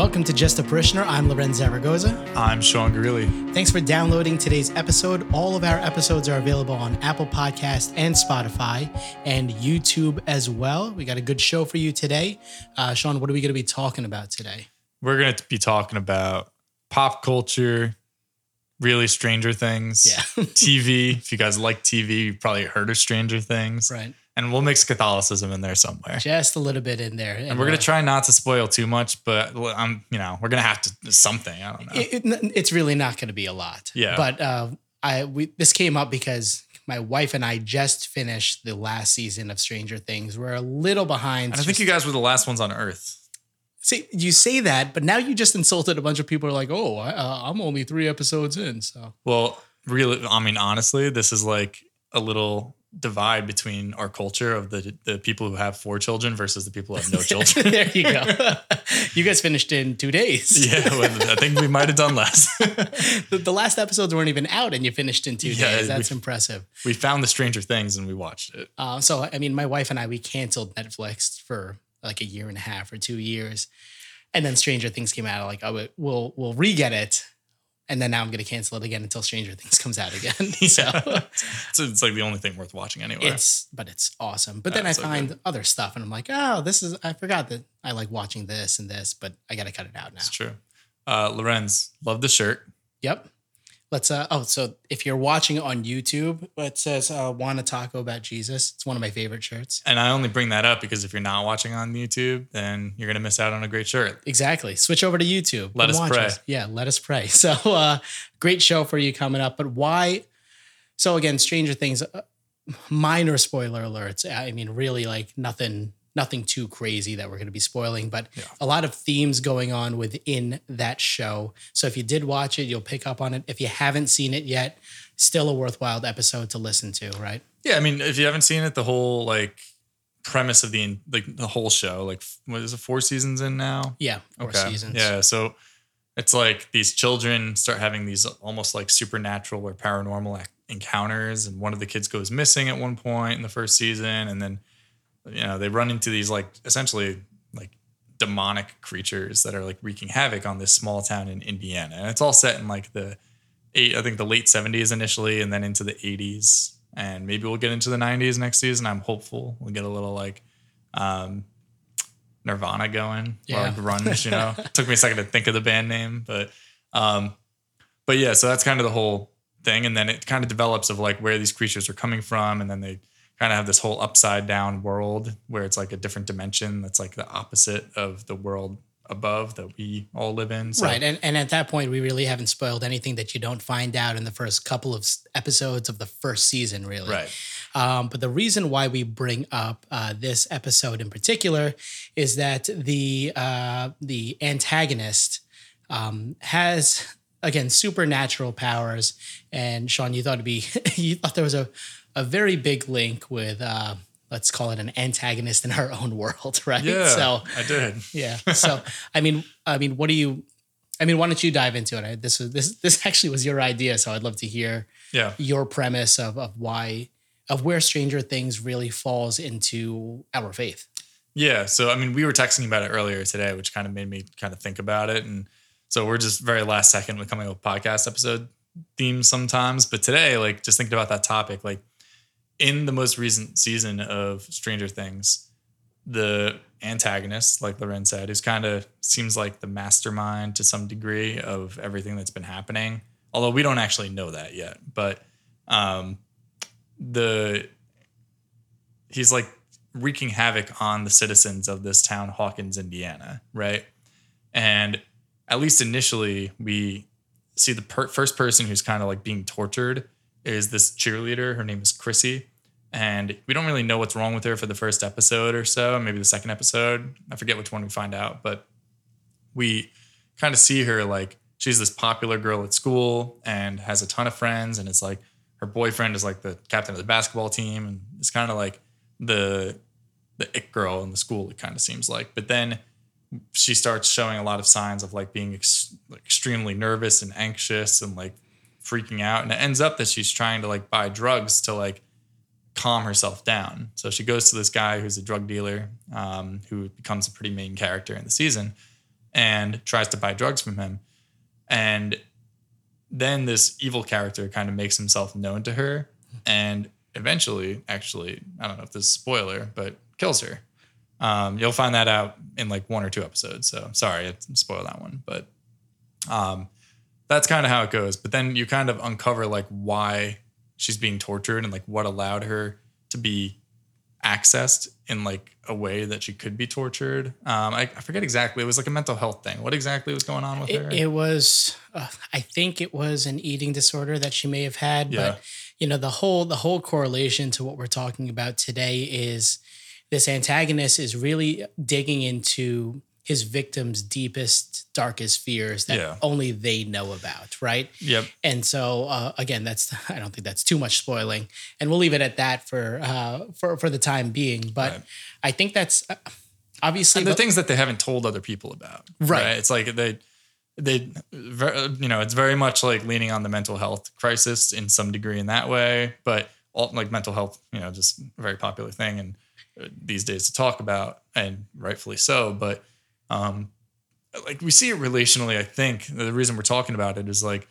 Welcome to Just a Parishioner. I'm Loren Zaragoza. I'm Sean Greeley. Thanks for downloading today's episode. All of our episodes are available on Apple Podcast and Spotify and YouTube as well. We got a good show for you today. Uh, Sean, what are we going to be talking about today? We're going to be talking about pop culture, really Stranger Things, Yeah. TV. If you guys like TV, you've probably heard of Stranger Things. Right. And we'll mix Catholicism in there somewhere. Just a little bit in there. And we're going to try not to spoil too much, but I'm, you know, we're going to have to something. I don't know. It, it- it's really not going to be a lot. Yeah. But uh, I we this came up because my wife and I just finished the last season of Stranger Things. We're a little behind. and I think you guys were the last ones on Earth. See, you say that, but now you just insulted a bunch of people. Who are like, oh, I, uh, I'm only three episodes in, so Well, really, I mean, honestly, this is like a little divide between our culture of the the people who have four children versus the people who have no children. there you go. you guys finished in two days. yeah, well, I think we might have done less. the, the last episodes weren't even out, and you finished in two Yeah, days. That's we- impressive. we found the Stranger Things and we watched it. Uh, so, I mean, my wife and I we canceled Netflix for like a year and a half or two years, and then Stranger Things came out. Like, oh, we'll we'll re get it, and then now I'm going to cancel it again until Stranger Things comes out again. so. so it's like the only thing worth watching anyway. It's but it's awesome. But then I so find good. other stuff and I'm like, oh, this is I forgot that I like watching this and this, but I gotta cut it out now. It's true. Uh, Lorenz, love the shirt. Yep. Let's uh oh, so if you're watching on YouTube, it says uh wanna taco about Jesus. It's one of my favorite shirts. And I only bring that up because if you're not watching on YouTube, then you're going to miss out on a great shirt. Exactly. Switch over to YouTube. Let us pray. Yeah, let us pray. So uh great show for you coming up. But why so again, Stranger Things uh, minor spoiler alerts. I mean, really like nothing nothing too crazy that we're going to be spoiling, but Yeah. a lot of themes going on within that show. So if you did watch it, you'll pick up on it. If you haven't seen it yet, still a worthwhile episode to listen to, right? Yeah, I mean, if you haven't seen it, the whole like premise of the like the whole show, like what is it, four seasons in now? Yeah, four seasons. Yeah, so it's like these children start having these almost like supernatural or paranormal encounters, and one of the kids goes missing at one point in the first season, and then you know they run into these like essentially like demonic creatures that are like wreaking havoc on this small town in Indiana, and it's all set in like the eight, I think the late seventies initially, and then into the eighties, and maybe we'll get into the nineties next season. I'm hopeful we'll get a little like. Um, Nirvana going Yeah. or like grunge, you know. Took me a second to think of the band name, but um but yeah, so that's kind of the whole thing and then it kind of develops of like where these creatures are coming from and then they kind of have this whole upside down world where it's like a different dimension that's like the opposite of the world above that we all live in. So Right. And, and at that point, we really haven't spoiled anything that you don't find out in the first couple of episodes of the first season, really. Right. Um, but the reason why we bring up uh, this episode in particular is that the uh, the antagonist um, has again supernatural powers, and Sean, you thought it'd be you thought there was a a very big link with uh, let's call it an antagonist in our own world, right? Yeah. So I did. yeah. So I mean, I mean, what do you? I mean, why don't you dive into it? I, this was this this actually was your idea, so I'd love to hear Yeah. your premise of of why of where Stranger Things really falls into our faith. Yeah. So, I mean, we were texting about it earlier today, which kind of made me kind of think about it. And so we're just very last second with coming up with podcast episode themes sometimes. But today, like just thinking about that topic, like in the most recent season of Stranger Things, the antagonist, like Loren said, who's kind of seems like the mastermind to some degree of everything that's been happening. Although we don't actually know that yet. But um the he's like wreaking havoc on the citizens of this town, Hawkins, Indiana, right? And at least initially, we see the per- first person who's kind of like being tortured is this cheerleader. Her name is Chrissy. And we don't really know what's wrong with her for the first episode or so, maybe the second episode. I forget which one we find out, but we kind of see her like she's this popular girl at school and has a ton of friends. And it's like her boyfriend is like the captain of the basketball team. And it's kind of like the the it girl in the school, it kind of seems like. But then she starts showing a lot of signs of like being ex- extremely nervous and anxious and like freaking out. And it ends up that she's trying to like buy drugs to like calm herself down. So she goes to this guy who's a drug dealer, um, who becomes a pretty main character in the season. and tries to buy drugs from him. And then this evil character kind of makes himself known to her and eventually, actually, I don't know if this is a spoiler, but kills her. Um, you'll find that out in like one or two episodes. So sorry, I spoiled that one. But um, that's kind of how it goes. But then you kind of uncover like why she's being tortured and like what allowed her to be accessed in like a way that she could be tortured. Um, I, I forget exactly. It was like a mental health thing. What exactly was going on with her? It, it was, uh, I think it was an eating disorder that she may have had. Yeah. But you know, the whole the whole correlation to what we're talking about today is this antagonist is really digging into his victim's deepest, darkest fears that Yeah. only they know about, right? Yep. And so uh, again, that's I don't think that's too much spoiling, and we'll leave it at that for uh, for for the time being. But Right. I think that's uh, obviously and the the- things that they haven't told other people about. Right. It's like they, they, ver- you know, it's very much like leaning on the mental health crisis in some degree in that way, but all, like mental health, you know, just a very popular thing and uh, these days to talk about, and rightfully so. But um, like we see it relationally. I think the reason we're talking about it is like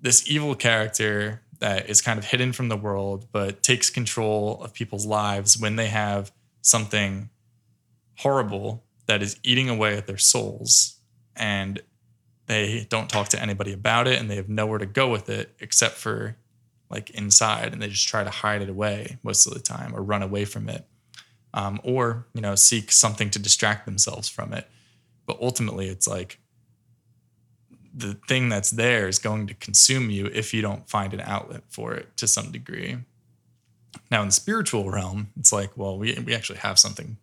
this evil character that is kind of hidden from the world, but takes control of people's lives when they have something horrible that is eating away at their souls and they don't talk to anybody about it and they have nowhere to go with it except for like inside and they just try to hide it away most of the time or run away from it um, or you know seek something to distract themselves from it. But ultimately it's like the thing that's there is going to consume you if you don't find an outlet for it to some degree. Now in the spiritual realm it's like well we, we actually have something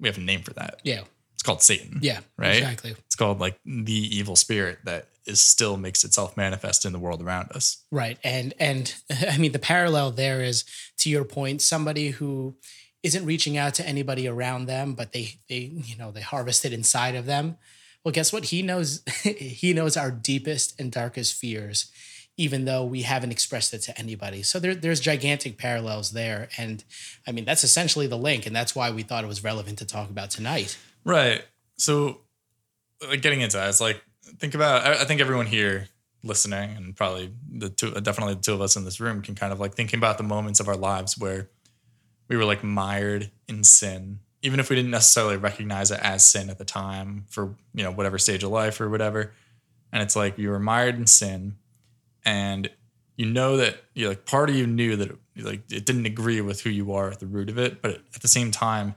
we have a name for that. Yeah. It's called satan yeah Right? exactly. It's called like the evil spirit that is still makes itself manifest in the world around us. Right. And and I mean the parallel there is to your point, somebody who isn't reaching out to anybody around them, but they they you know they harvest it inside of them. Well, guess what? He knows he knows our deepest and darkest fears, even though we haven't expressed it to anybody. So there, there's gigantic parallels there. And I mean that's essentially the link, and that's why we thought it was relevant to talk about tonight. right so like getting into that it's like think about I, I think everyone here listening and probably the two definitely the two of us in this room can kind of like thinking about the moments of our lives where we were like mired in sin even if we didn't necessarily recognize it as sin at the time for you know whatever stage of life or whatever. And it's like you were mired in sin and you know that you like part of you knew that it, like it didn't agree with who you are at the root of it but at the same time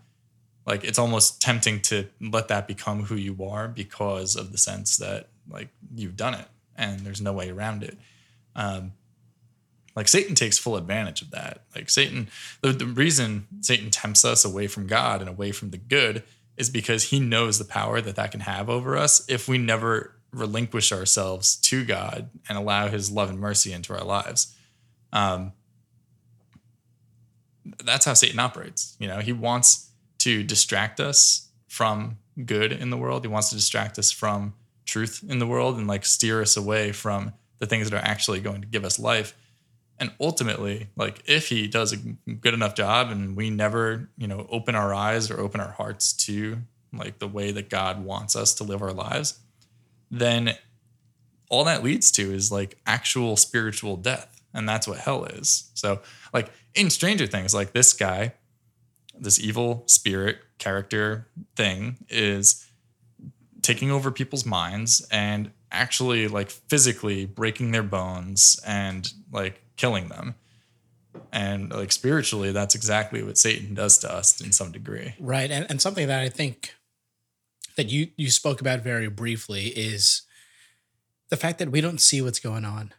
like it's almost tempting to let that become who you are because of the sense that like you've done it and there's no way around it. Um like satan takes full advantage of that like satan the, the reason satan tempts us away from god and away from the good is because he knows the power that that can have over us if we never relinquish ourselves to god and allow his love and mercy into our lives um that's how satan operates you know he wants to distract us from good in the world. He wants to distract us from truth in the world and like steer us away from the things that are actually going to give us life. And ultimately, like if he does a good enough job and we never, you know, open our eyes or open our hearts to like the way that God wants us to live our lives, then all that leads to is like actual spiritual death. And that's what hell is. So, like in Stranger Things, like this guy, this evil spirit character thing is taking over people's minds and actually like physically breaking their bones and like killing them. And like spiritually, that's exactly what Satan does to us in some degree. Right. And, and something that I think that you you spoke about very briefly is the fact that we don't see what's going on.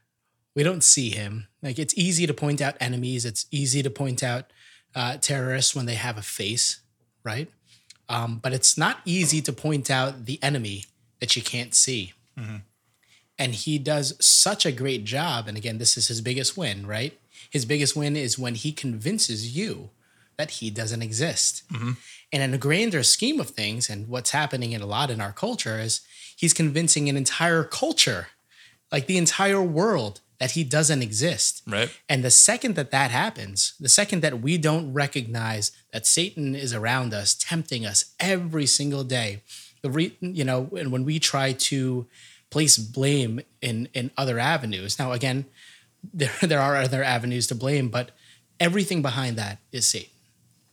We don't see him. Like it's easy to point out enemies. It's easy to point out uh, terrorists when they have a face, right? Um, but it's not easy to point out the enemy that you can't see. And he does such a great job. And again, this is his biggest win, right? His biggest win is when he convinces you that he doesn't exist. Mm-hmm. And in a grander scheme of things, and what's happening in a lot in our culture is he's convincing an entire culture, like the entire world, that he doesn't exist. Right? And the second that that happens, the second that we don't recognize that Satan is around us, tempting us every single day, the re, you know, and when we try to place blame in in other avenues. Now, again, there there are other avenues to blame, but everything behind that is Satan.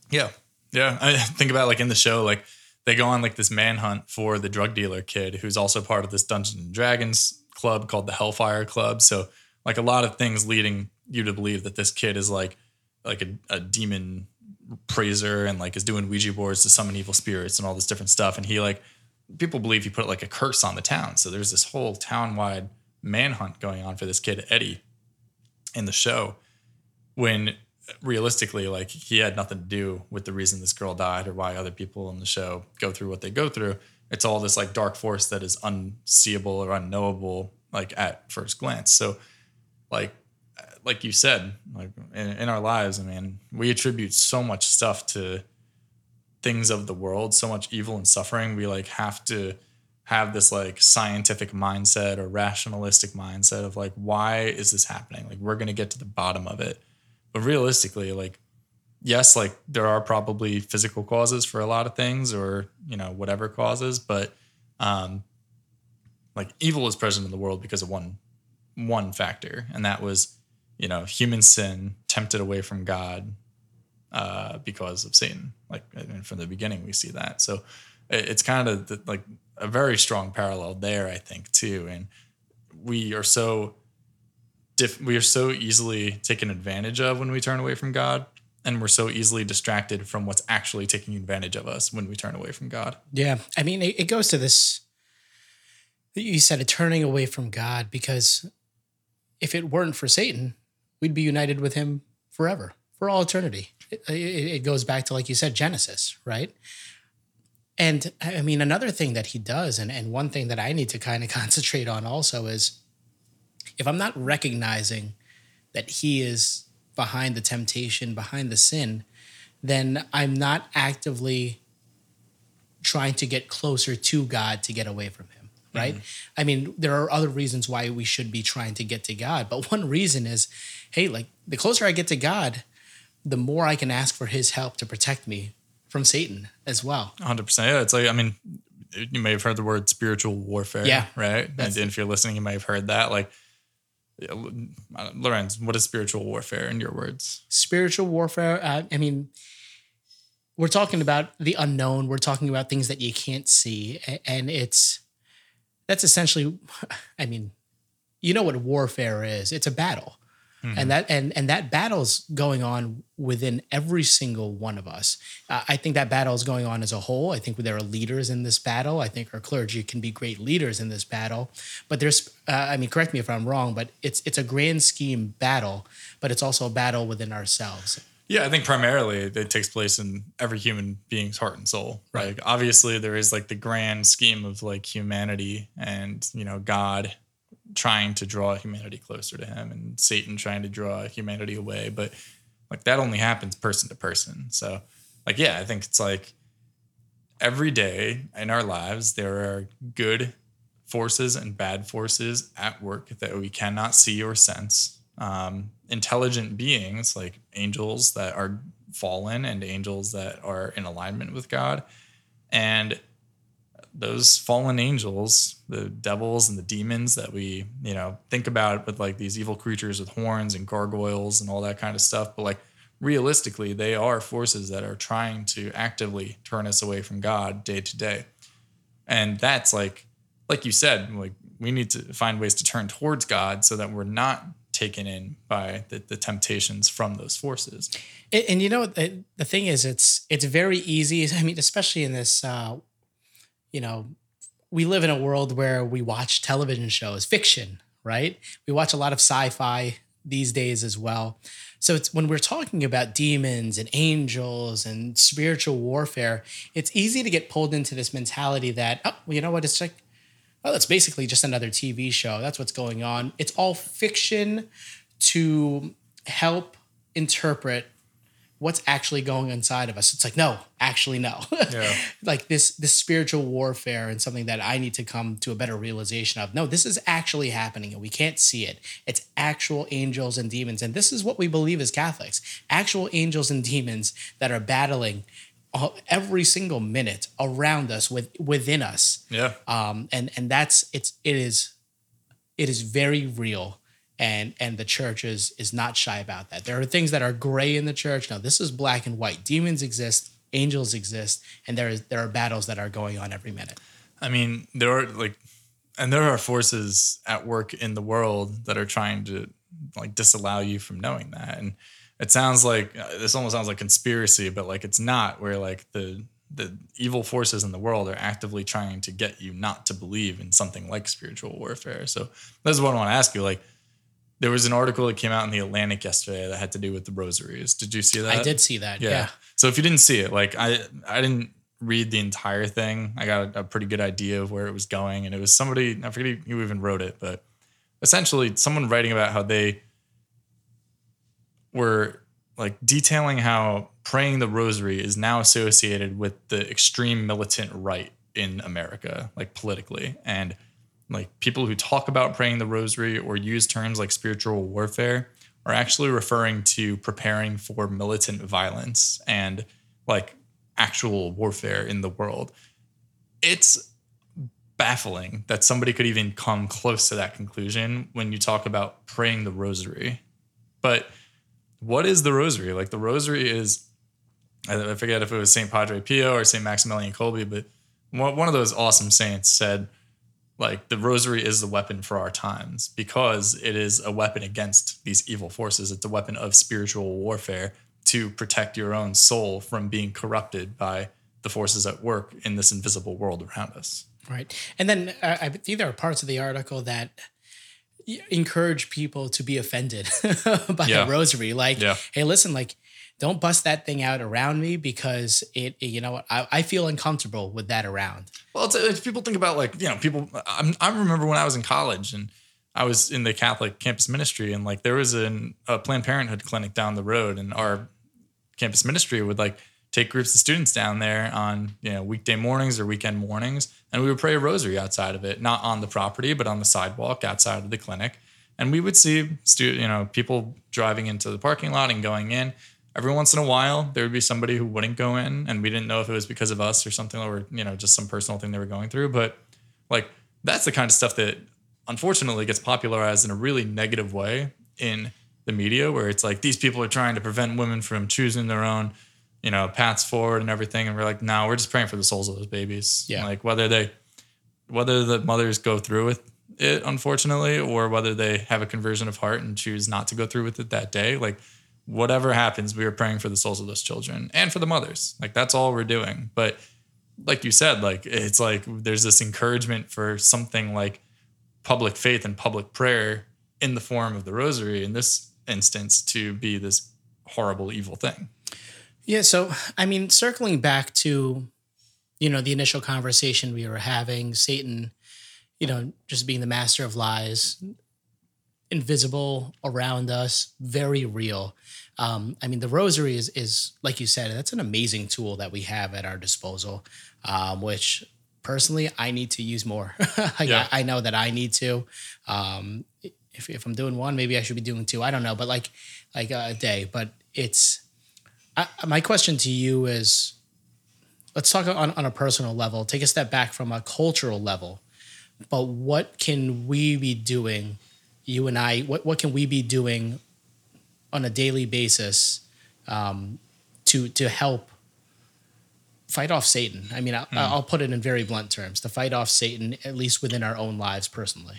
Yeah. Yeah. I think about like in the show, like they go on like this manhunt for the drug dealer kid who's also part of this Dungeons and Dragons club called the Hellfire Club. So like a lot of things leading you to believe that this kid is like like a, a demon praiser and like is doing Ouija boards to summon evil spirits and all this different stuff. And he like people believe he put like a curse on the town. So there's this whole town wide manhunt going on for this kid Eddie in the show when realistically like he had nothing to do with the reason this girl died or why other people in the show go through what they go through it's all this like dark force that is unseeable or unknowable like at first glance so like like you said like in, in our lives i mean we attribute so much stuff to things of the world so much evil and suffering we like have to have this like scientific mindset or rationalistic mindset of like why is this happening? Like we're going to get to the bottom of it. But realistically, like, yes, like there are probably physical causes for a lot of things or, you know, whatever causes, but um like evil is present in the world because of one one factor, and that was, you know, human sin tempted away from God uh because of Satan. Like and from the beginning we see that. So it's kind of the, like a very strong parallel there, I think, too. And we are so diff- we are so easily taken advantage of when we turn away from God, and we're so easily distracted from what's actually taking advantage of us when we turn away from God. Yeah, I mean, it, it goes to this. You said it turning away from God because if it weren't for Satan, we'd be united with him forever, for all eternity. It, it, goes back to, like you said, Genesis, right? And I mean, another thing that he does, and, and one thing that I need to kind of concentrate on also is if I'm not recognizing that he is behind the temptation, behind the sin, then I'm not actively trying to get closer to God to get away from him, right? Mm-hmm. I mean, there are other reasons why we should be trying to get to God, but one reason is hey, like the closer I get to God, the more I can ask for his help to protect me from Satan as well. 100%. Yeah, it's like I mean, you may have heard the word spiritual warfare, yeah, right? And if you're listening, you may have heard that like Lorenz, what is spiritual warfare in your words? Spiritual warfare. Uh, I mean, we're talking about the unknown. We're talking about things that you can't see, and it's that's essentially. I mean, you know what warfare is? It's a battle. Mm-hmm. And that and and that battle's going on within every single one of us. Uh, I think that battle is going on as a whole. I think there are leaders in this battle. I think our clergy can be great leaders in this battle. But there's, uh, I mean, correct me if I'm wrong, but it's it's a grand scheme battle, but it's also a battle within ourselves. Yeah, I think primarily it takes place in every human being's heart and soul. Right. Like obviously there is like the grand scheme of like humanity and you know God trying to draw humanity closer to him and Satan trying to draw humanity away. But like that only happens person to person. So like, yeah, I think it's like every day in our lives, there are good forces and bad forces at work that we cannot see or sense. Um, intelligent beings like angels that are fallen and angels that are in alignment with God. And those fallen angels, the devils and the demons that we, you know, think about with like these evil creatures with horns and gargoyles and all that kind of stuff. But like realistically, they are forces that are trying to actively turn us away from God day to day. And that's like, like you said, like we need to find ways to turn towards God so that we're not taken in by the, the temptations from those forces. And, and you know, the, the thing is, it's it's very easy. I mean, especially in this uh, you know, we live in a world where we watch television shows, fiction, right? We watch a lot of sci-fi these days as well. So it's when we're talking about demons and angels and spiritual warfare, it's easy to get pulled into this mentality that, oh, well, you know what? It's like, oh, that's basically just another TV show. That's what's going on. It's all fiction to help interpret what's actually going inside of us? It's like no actually no. Yeah. like this this spiritual warfare and something that i need to come to a better realization of. No this is actually happening and we can't see it. It's actual angels and demons. And this is what we believe as catholics. Actual angels and demons that are battling every single minute around us with within us. Yeah. um, and and that's it's it is it is very real and and the church is is not shy about that there are things that are gray in the church no this is black and white demons exist angels exist and there is there are battles that are going on every minute I mean, there are like, and there are forces at work in the world that are trying to like disallow you from knowing that. And it sounds like uh, this almost sounds like conspiracy, but like it's not. Where like the the evil forces in the world are actively trying to get you not to believe in something like spiritual warfare. So this is what I want to ask you. Like, there was an article that came out in the Atlantic yesterday that had to do with the rosaries. Did you see that? i did see that yeah, So if you didn't see it, like I I didn't read the entire thing. I got a, a pretty good idea of where it was going, and it was somebody I forget who even wrote it, but essentially someone writing about how they were like detailing how praying the rosary is now associated with the extreme militant right in America, like politically, and like people who talk about praying the rosary or use terms like spiritual warfare are actually referring to preparing for militant violence and like actual warfare in the world. It's baffling that somebody could even come close to that conclusion when you talk about praying the rosary. But what is the rosary? Like the rosary is, I forget if it was St. Padre Pio or St. Maximilian Kolbe, but one of those awesome saints said, like the rosary is the weapon for our times because it is a weapon against these evil forces. It's a weapon of spiritual warfare to protect your own soul from being corrupted by the forces at work in this invisible world around us. Right. And then uh, I think there are parts of the article that encourage people to be offended by Yeah. the rosary. Like, Yeah. hey, listen, like, don't bust that thing out around me because it, you know I, I feel uncomfortable with that around. Well, it's people think about like you know people. I'm, I remember when I was in college and I was in the Catholic campus ministry, and like there was an, a Planned Parenthood clinic down the road, and our campus ministry would like take groups of students down there on you know weekday mornings or weekend mornings, and we would pray a rosary outside of it, not on the property, but on the sidewalk outside of the clinic, and we would see stu- you know people driving into the parking lot and going in. Every once in a while, there would be somebody who wouldn't go in, and we didn't know if it was because of us or something, or you know, just some personal thing they were going through. But like, that's the kind of stuff that unfortunately gets popularized in a really negative way in the media, where it's like these people are trying to prevent women from choosing their own, you know, paths forward and everything. And we're like, no, we're just praying for the souls of those babies. Yeah. Like whether they, whether the mothers go through with it, unfortunately, or whether they have a conversion of heart and choose not to go through with it that day, like whatever happens, we are praying for the souls of those children and for the mothers. Like that's all we're doing. But like you said, like it's like there's this encouragement for something like public faith and public prayer in the form of the rosary in this instance to be this horrible evil thing. Yeah. So, I mean, circling back to, you know, the initial conversation we were having, Satan, you know, just being the master of lies, invisible around us, very real. Um, I mean, the rosary is, is, like you said, that's an amazing tool that we have at our disposal, um, which personally I need to use more. Like, Yeah. I, I know that I need to. Um, if, if I'm doing one, maybe I should be doing two. I don't know, but like, like a day. But it's, I, my question to you is let's talk on, on a personal level take a step back from a cultural level but what can we be doing you and i what, what can we be doing on a daily basis um, to to help fight off satan i mean I, i'll put it in very blunt terms to fight off satan at least within our own lives personally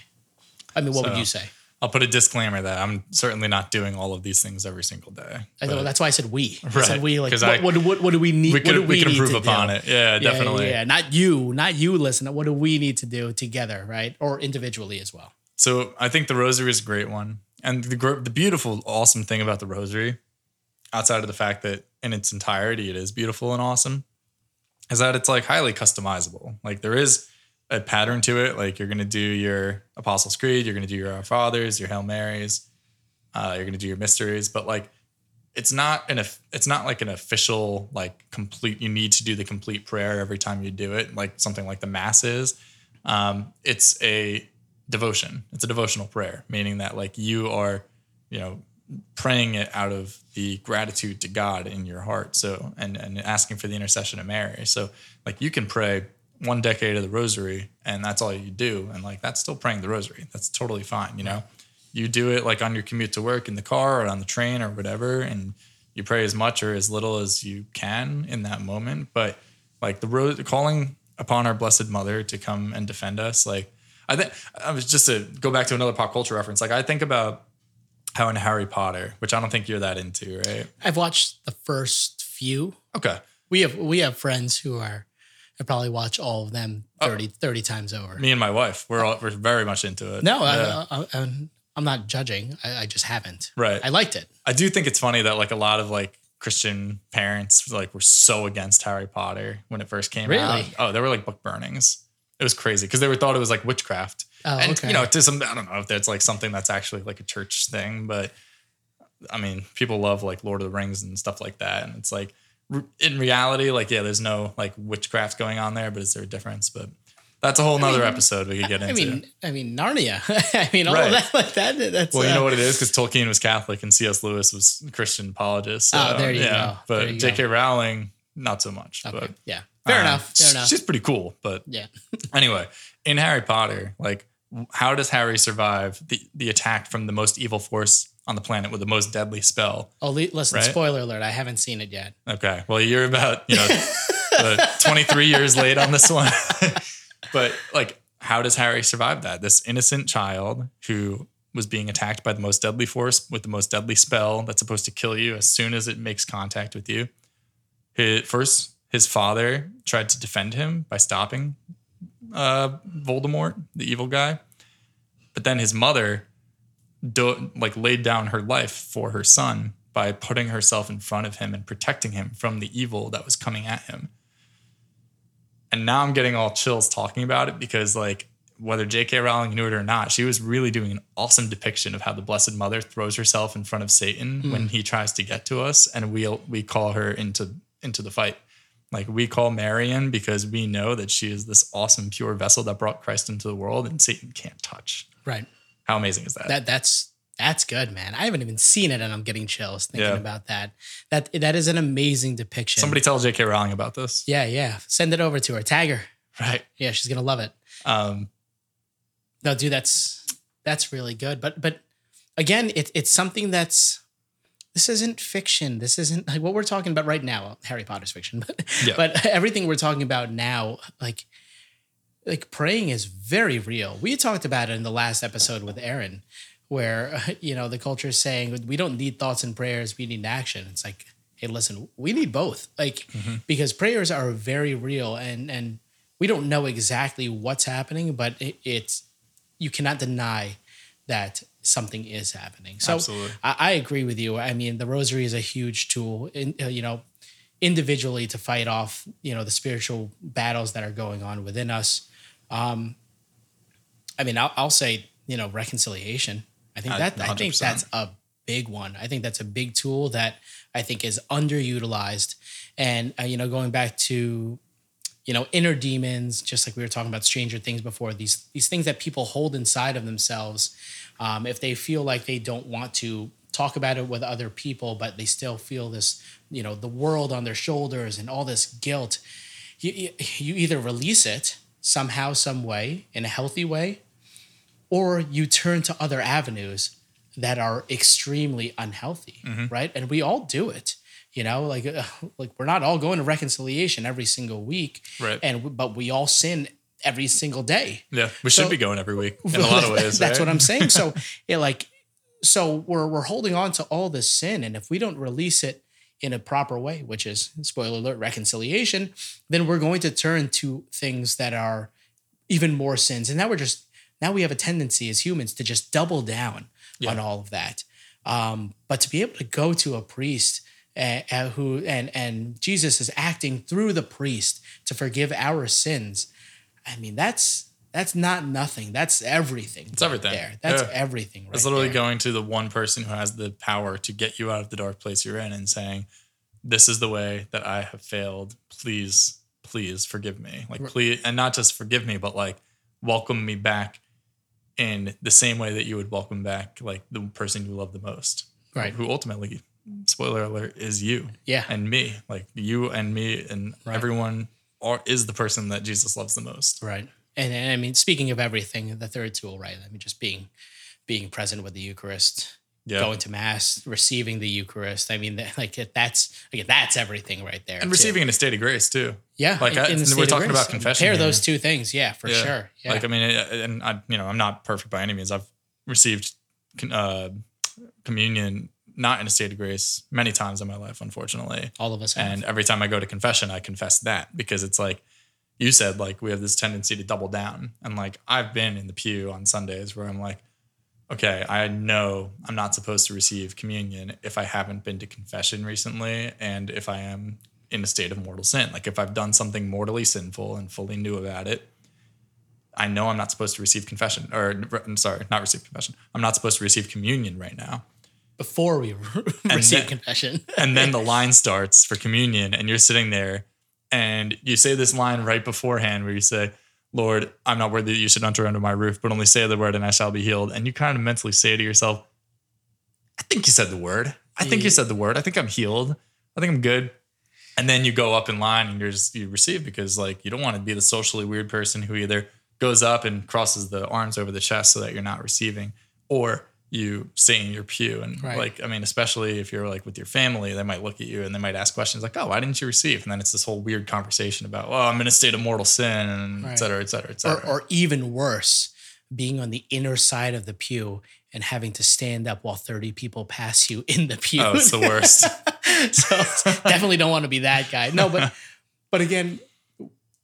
i mean what would you say I'll put a disclaimer that I'm certainly not doing all of these things every single day. I know, that's why I said we. I Right, said we like what, I- what, what, what do we need? we what do could we can improve upon do? it. Yeah, Yeah, definitely. Yeah, not you, not you. Listen, what do we need to do together, right, or individually as well? So I think the rosary is a great one. And the the beautiful, awesome thing about the rosary, outside of the fact that in its entirety it is beautiful and awesome, is that it's like highly customizable. Like there is a pattern to it. Like you're gonna do your Apostles' Creed, you're gonna do your Our Fathers, your Hail Marys, uh, you're gonna do your mysteries, but like it's not an it's not like an official like complete. You need to do the complete prayer every time you do it, like something like the Mass is. Um, it's a devotion. It's a devotional prayer, meaning that like you are, you know, praying it out of the gratitude to God in your heart. So and and asking for the intercession of Mary. So like you can pray one decade of the rosary and that's all you do and like that's still praying the rosary. That's totally fine, you know. You do it like on your commute to work in the car or on the train or whatever and you pray as much or as little as you can in that moment, but like the rose calling upon our blessed mother to come and defend us like I think I was just to go back to another pop culture reference. Like I think about how in Harry Potter, which I don't think you're that into, right? I've watched the first few. Okay. We have we have friends who are I probably watch all of them 30, 30 times over. Me and my wife, we're all we're very much into it. No, Yeah. I, I, I'm, not judging. I, I just haven't. right. I liked it. I do think it's funny that like a lot of like Christian parents like were so against Harry Potter when it first came out. Oh, there were like book burnings. It was crazy because they were thought it was like witchcraft. Oh, and okay. you know, to some I don't know if that's like something that's actually like a church thing, but I mean, people love like Lord of the Rings and stuff like that, and it's like in reality, like yeah, there's no like witchcraft going on there, but is there a difference? But that's a whole nother mean, episode we could get I into. mean, I mean Narnia. I mean, all Right. of that like that. That's well, you uh, know what it is because Tolkien was Catholic and C.S. Lewis was a Christian apologist. So, Oh, there you yeah. go. But you J.K. Rowling, not so much. Okay. But yeah. Fair uh, enough. Fair enough. She's pretty cool, but yeah. anyway, in Harry Potter, like, how does Harry survive the, the attack from the most evil force on the planet with the most deadly spell? Oh, listen. Right? Spoiler alert. I haven't seen it yet. Okay, well, you're about you know uh, 23 years late on this one, but like, how does Harry survive that? This innocent child who was being attacked by the most deadly force with the most deadly spell that's supposed to kill you as soon as it makes contact with you. His, first, his father tried to defend him by stopping uh, Voldemort, the evil guy, but then his mother do, like laid down her life for her son by putting herself in front of him and protecting him from the evil that was coming at him. And now I'm getting all chills talking about it because like whether J.K. Rowling knew it or not, she was really doing an awesome depiction of how the Blessed Mother throws herself in front of Satan when he tries to get to us, and we we call her into into the fight. Like we call Mary in because we know that she is this awesome pure vessel that brought Christ into the world, and Satan can't touch. Right. How amazing is that? That that's that's good, man. I haven't even seen it, and I'm getting chills thinking Yeah. about that. That that is an amazing depiction. Somebody tell J.K. Rowling about this. Yeah, yeah. Send it over to her. Tag her. Right. Yeah, she's gonna love it. Um, No, dude, that's that's really good. But but again, it, it's something that's this isn't fiction. This isn't like what we're talking about right now. Harry Potter's fiction, but Yeah. but everything we're talking about now, like like praying is very real. We talked about it in the last episode with Aaron, where you know the culture is saying we don't need thoughts and prayers, we need action. It's like, hey, listen, we need both, like mm-hmm. because prayers are very real, and and we don't know exactly what's happening, but it, it's you cannot deny that something is happening. So Absolutely. I, I agree with you. I mean, the rosary is a huge tool, in, uh, you know, individually to fight off, you know, the spiritual battles that are going on within us. Um, I mean, I'll, I'll say, you know, reconciliation. I think that I think that's a big one. I think that's a big tool that I think is underutilized. And uh, you know, going back to you know inner demons just like we were talking about stranger things before these these things that people hold inside of themselves um, if they feel like they don't want to talk about it with other people but they still feel this you know the world on their shoulders and all this guilt you, you, either release it somehow some way in a healthy way or you turn to other avenues that are extremely unhealthy right? And we all do it you know like like we're not all going to reconciliation every single week. Right. and but we all sin every single day yeah, we So- should be going every week in a lot of ways. that's right? what i'm saying so it like so we're we're holding on to all this sin and if we don't release it in a proper way which is spoiler alert reconciliation then we're going to turn to things that are even more sins and now we're just now we have a tendency as humans to just double down Yeah. on all of that um, but to be able to go to a priest uh, uh, who and and jesus is acting through the priest to forgive our sins i mean that's that's not nothing that's everything It's everything. there that's Yeah. everything right It's literally there. going to the one person who has the power to get you out of the dark place you're in and saying, This is the way that I have failed. Please, please forgive me. Like, please, and not just forgive me, but like welcome me back in the same way that you would welcome back like the person you love the most. Right. who ultimately, spoiler alert, is you Yeah. and me. Like you and me and Right. everyone are, is the person that Jesus loves the most. Right. And, and I mean, speaking of everything, the third tool, right? I mean, just being being present with the Eucharist, Yeah. going to mass, receiving the Eucharist. I mean, that- like that's again, that's everything right there. and too. receiving in a state of grace too. yeah, like, I- the we're talking grace. about confession Pair those two things, yeah, for Yeah. sure. Yeah. Like I mean, and I, you know, I'm not perfect by any means. I've received uh, communion not in a state of grace many times in my life, unfortunately. all of us have. And every time I go to confession, I confess that because it's like you said, like we have this tendency to double down. And like I've been in the pew on Sundays where I'm like, okay, I know I'm not supposed to receive communion if I haven't been to confession recently and if I am in a state of mortal sin. Like if I've done something mortally sinful and fully knew about it, I know I'm not supposed to receive confession or I'm sorry, not receive confession. I'm not supposed to receive communion right now. Before we receive then- confession. and then the line starts for communion and you're sitting there and you say this line right beforehand where you say lord i'm not worthy that you should enter under my roof but only say the word and i shall be healed. And you kind of mentally say to yourself i think you said the word. I think you said the word. I think i'm healed. I think i'm good. And then you go up in line and you're just you receive because like you don't want to be the socially weird person who either goes up and crosses the arms over the chest so that you're not receiving or you stay in your pew and Right. like i mean especially if you're like with your family they might look at you and they might ask questions like oh why didn't you receive and then it's this whole weird conversation about oh i'm in a state of mortal sin and et Right. cetera et cetera et or, cetera or even worse, being on the inner side of the pew and having to stand up while 30 people pass you in the pew. oh it's the worst so definitely don't want to be that guy. No, but but again,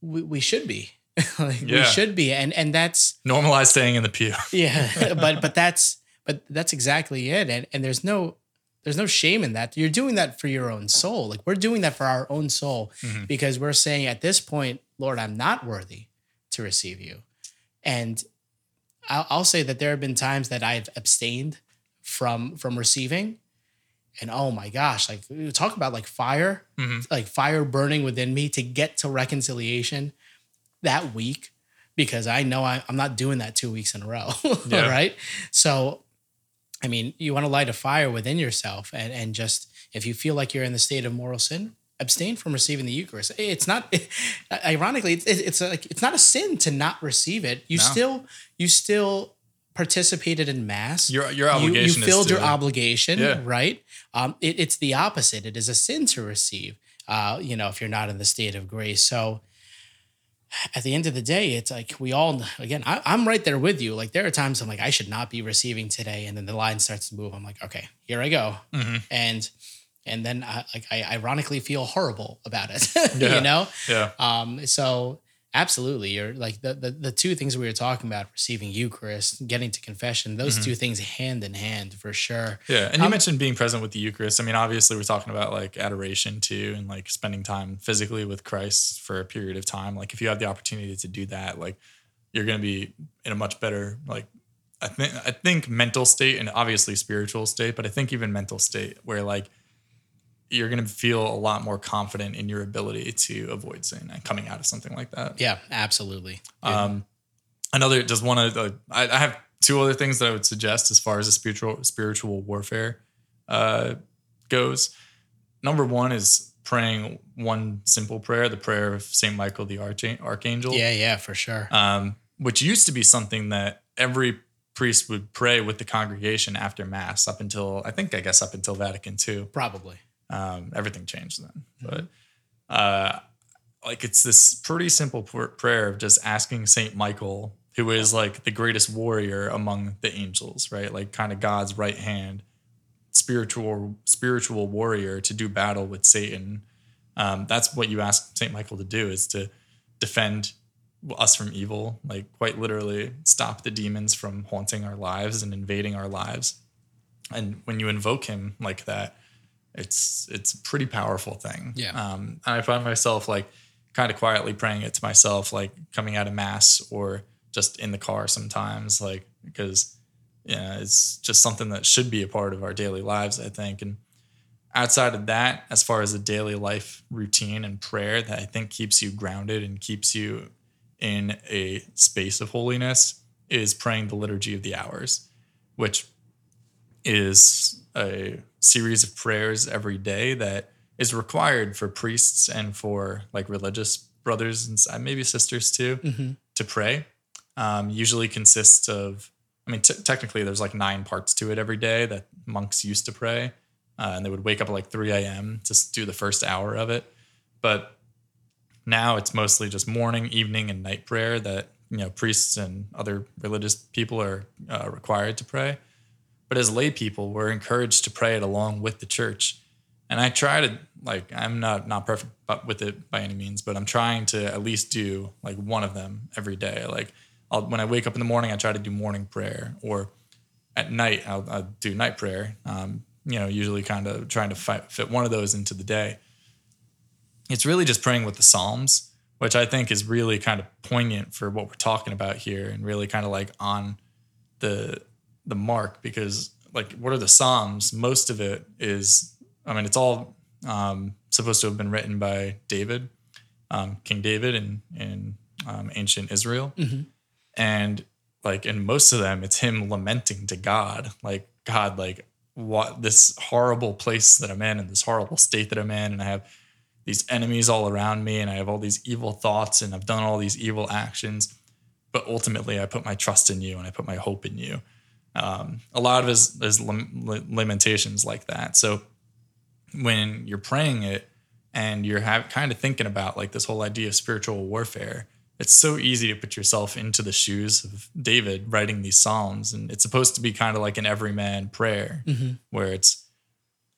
we, we should be. like, We should be. And and that's normalized staying in the pew yeah, but but that's but that's exactly it. And and there's no there's no shame in that. You're doing that for your own soul. Like we're doing that for our own soul Mhm. because we're saying at this point, Lord, I'm not worthy to receive you. And I'll, I'll say that there have been times that I've abstained from from receiving, and oh my gosh, like we talk about like fire, Mhm. like fire burning within me to get to reconciliation that week because I know I, I'm not doing that two weeks in a row, Yeah. right? So, I mean, you want to light a fire within yourself, and and just if you feel like you're in the state of moral sin, abstain from receiving the Eucharist. It's not, ironically, it's it's like it's not a sin to not receive it. You No. still you still participated in mass. your your You- obligation you, filled is your obligation, Yeah. right? Um, it, it's the opposite. It is a sin to receive. Uh, you know, if you're not in the state of grace. So, at the end of the day, it's like we all. Again, I, I'm right there with you. Like there are times I'm like I should not be receiving today, and then the line starts to move. I'm like, okay, here I go, Mhm. and and then I, like I ironically feel horrible about it. Yeah. you know. yeah Um, so absolutely, you're like the, the the two things we were talking about: receiving Eucharist, getting to confession. Those Mhm. two things hand in hand for sure. Yeah, and you Um, mentioned being present with the Eucharist. I mean, obviously, we're talking about like adoration too, and like spending time physically with Christ for a period of time. Like, if you have the opportunity to do that, like, you're going to be in a much better like. I think I think mental state and obviously spiritual state, but I think even mental state where like you're going to feel a lot more confident in your ability to avoid sin and coming out of something like that. Yeah, absolutely. Um, another just one of the I, I have two other things that I would suggest as far as the spiritual spiritual warfare uh, goes. Number one is praying one simple prayer, the prayer of Saint Michael the Arch- Archangel, yeah, yeah, for sure. um, which used to be something that every priest would pray with the congregation after mass up until I think I guess up until Vatican II. Probably. Um, everything changed then, but uh, like it's this pretty simple pr- prayer of just asking Saint Michael, who is like the greatest warrior among the angels, right? Like kind of God's right hand, spiritual spiritual warrior to do battle with Satan. Um, that's what you ask Saint Michael to do is to defend us from evil, like quite literally stop the demons from haunting our lives and invading our lives. And when you invoke him like that, it's it's a pretty powerful thing. Yeah. Um, and I find myself like kind of quietly praying it to myself, like coming out of mass or just in the car sometimes, like because yeah, it's just something that should be a part of our daily lives, I think. And outside of that, as far as a daily life routine and prayer that I think keeps you grounded and keeps you in a space of holiness is praying the liturgy of the hours, which is a series of prayers every day that is required for priests and for like religious brothers and maybe sisters too Mhm. to pray. Um, usually consists of, I mean, t- technically there's like nine parts to it every day that monks used to pray. Uh, and they would wake up at like 3 a.m. to do the first hour of it. But now it's mostly just morning, evening, and night prayer that, you know, priests and other religious people are uh, required to pray. But as lay people, we're encouraged to pray it along with the church. And I try to like I'm not not perfect with it by any means, but I'm trying to at least do like one of them every day. Like I'll, when I wake up in the morning, I try to do morning prayer, or at night I'll, I'll do night prayer. Um, you know, usually kind of trying to fight, fit one of those into the day. It's really just praying with the Psalms, which I think is really kind of poignant for what we're talking about here, and really kind of like on the the mark because like what are the Psalms? Most of it is, I mean, it's all um, supposed to have been written by David, um, King David, in in um, ancient Israel, Mhm. and like in most of them, it's him lamenting to God, like God, like what this horrible place that I'm in, and this horrible state that I'm in, and I have these enemies all around me, and I have all these evil thoughts, and I've done all these evil actions, but ultimately, I put my trust in you, and I put my hope in you. Um, a lot of his, his lamentations like that. So when you're praying it and you're have, kind of thinking about like this whole idea of spiritual warfare, it's so easy to put yourself into the shoes of David writing these psalms, and it's supposed to be kind of like an everyman prayer, Mhm. where it's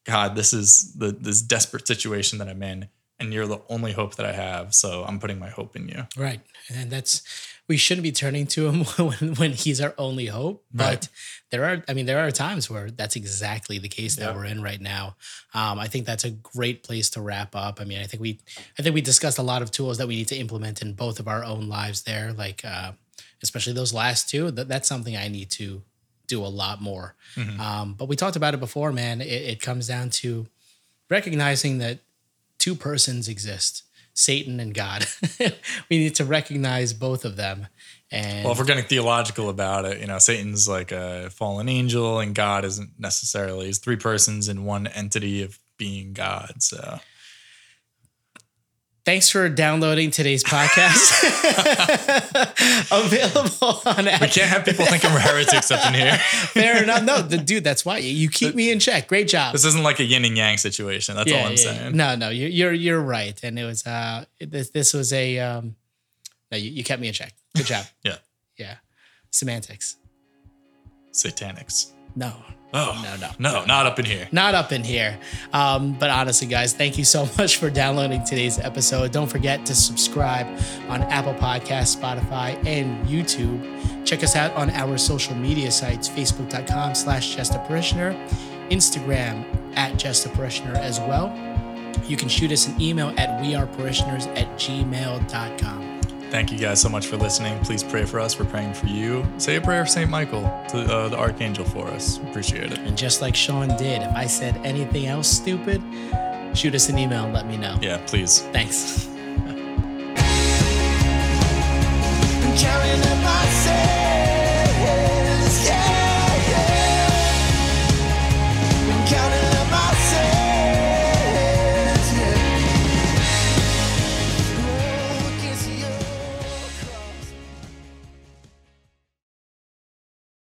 God, this is the this desperate situation that I'm in, and you're the only hope that I have, so I'm putting my hope in you. Right. And that's we shouldn't be turning to him when, when he's our only hope. But Right. there are I mean, there are times where that's exactly the case that Yeah. we're in right now. Um, I think that's a great place to wrap up. I mean, I think we I think we discussed a lot of tools that we need to implement in both of our own lives there, like uh, especially those last two. That, that's something I need to do a lot more. Mhm. Um, but we talked about it before, man. It, it comes down to recognizing that two persons exist Satan and God. we need to recognize both of them. And Well, if we're getting theological about it, you know, Satan's like a fallen angel, and God isn't necessarily. He's three persons in one entity of being God. So thanks for downloading today's podcast. Available on we can't have people thinking we're heretics up in here. Fair enough. No, the, dude, that's why you keep me in check. Great job. This isn't like a yin and yang situation. That's all I'm saying. No, no, you're you're you're right. And it was uh this this was a um no, you, you kept me in check. Good job. Yeah. Yeah. Semantics. Satanics. No. Oh No, no. no, not up in here. Not up in here. Um, but honestly, guys, thank you so much for downloading today's episode. Don't forget to subscribe on Apple Podcasts, Spotify, and YouTube. Check us out on our social media sites, facebook.com slash just a parishioner, Instagram at just a parishioner as well. You can shoot us an email at weareparishioners at gmail.com. Thank you guys so much for listening. Please pray for us. We're praying for you. Say a prayer for St. Michael, to, uh, the archangel, for us. Appreciate it. And just like Sean did, if I said anything else stupid, shoot us an email and let me know. Yeah, please. Thanks. carrying my. Yeah.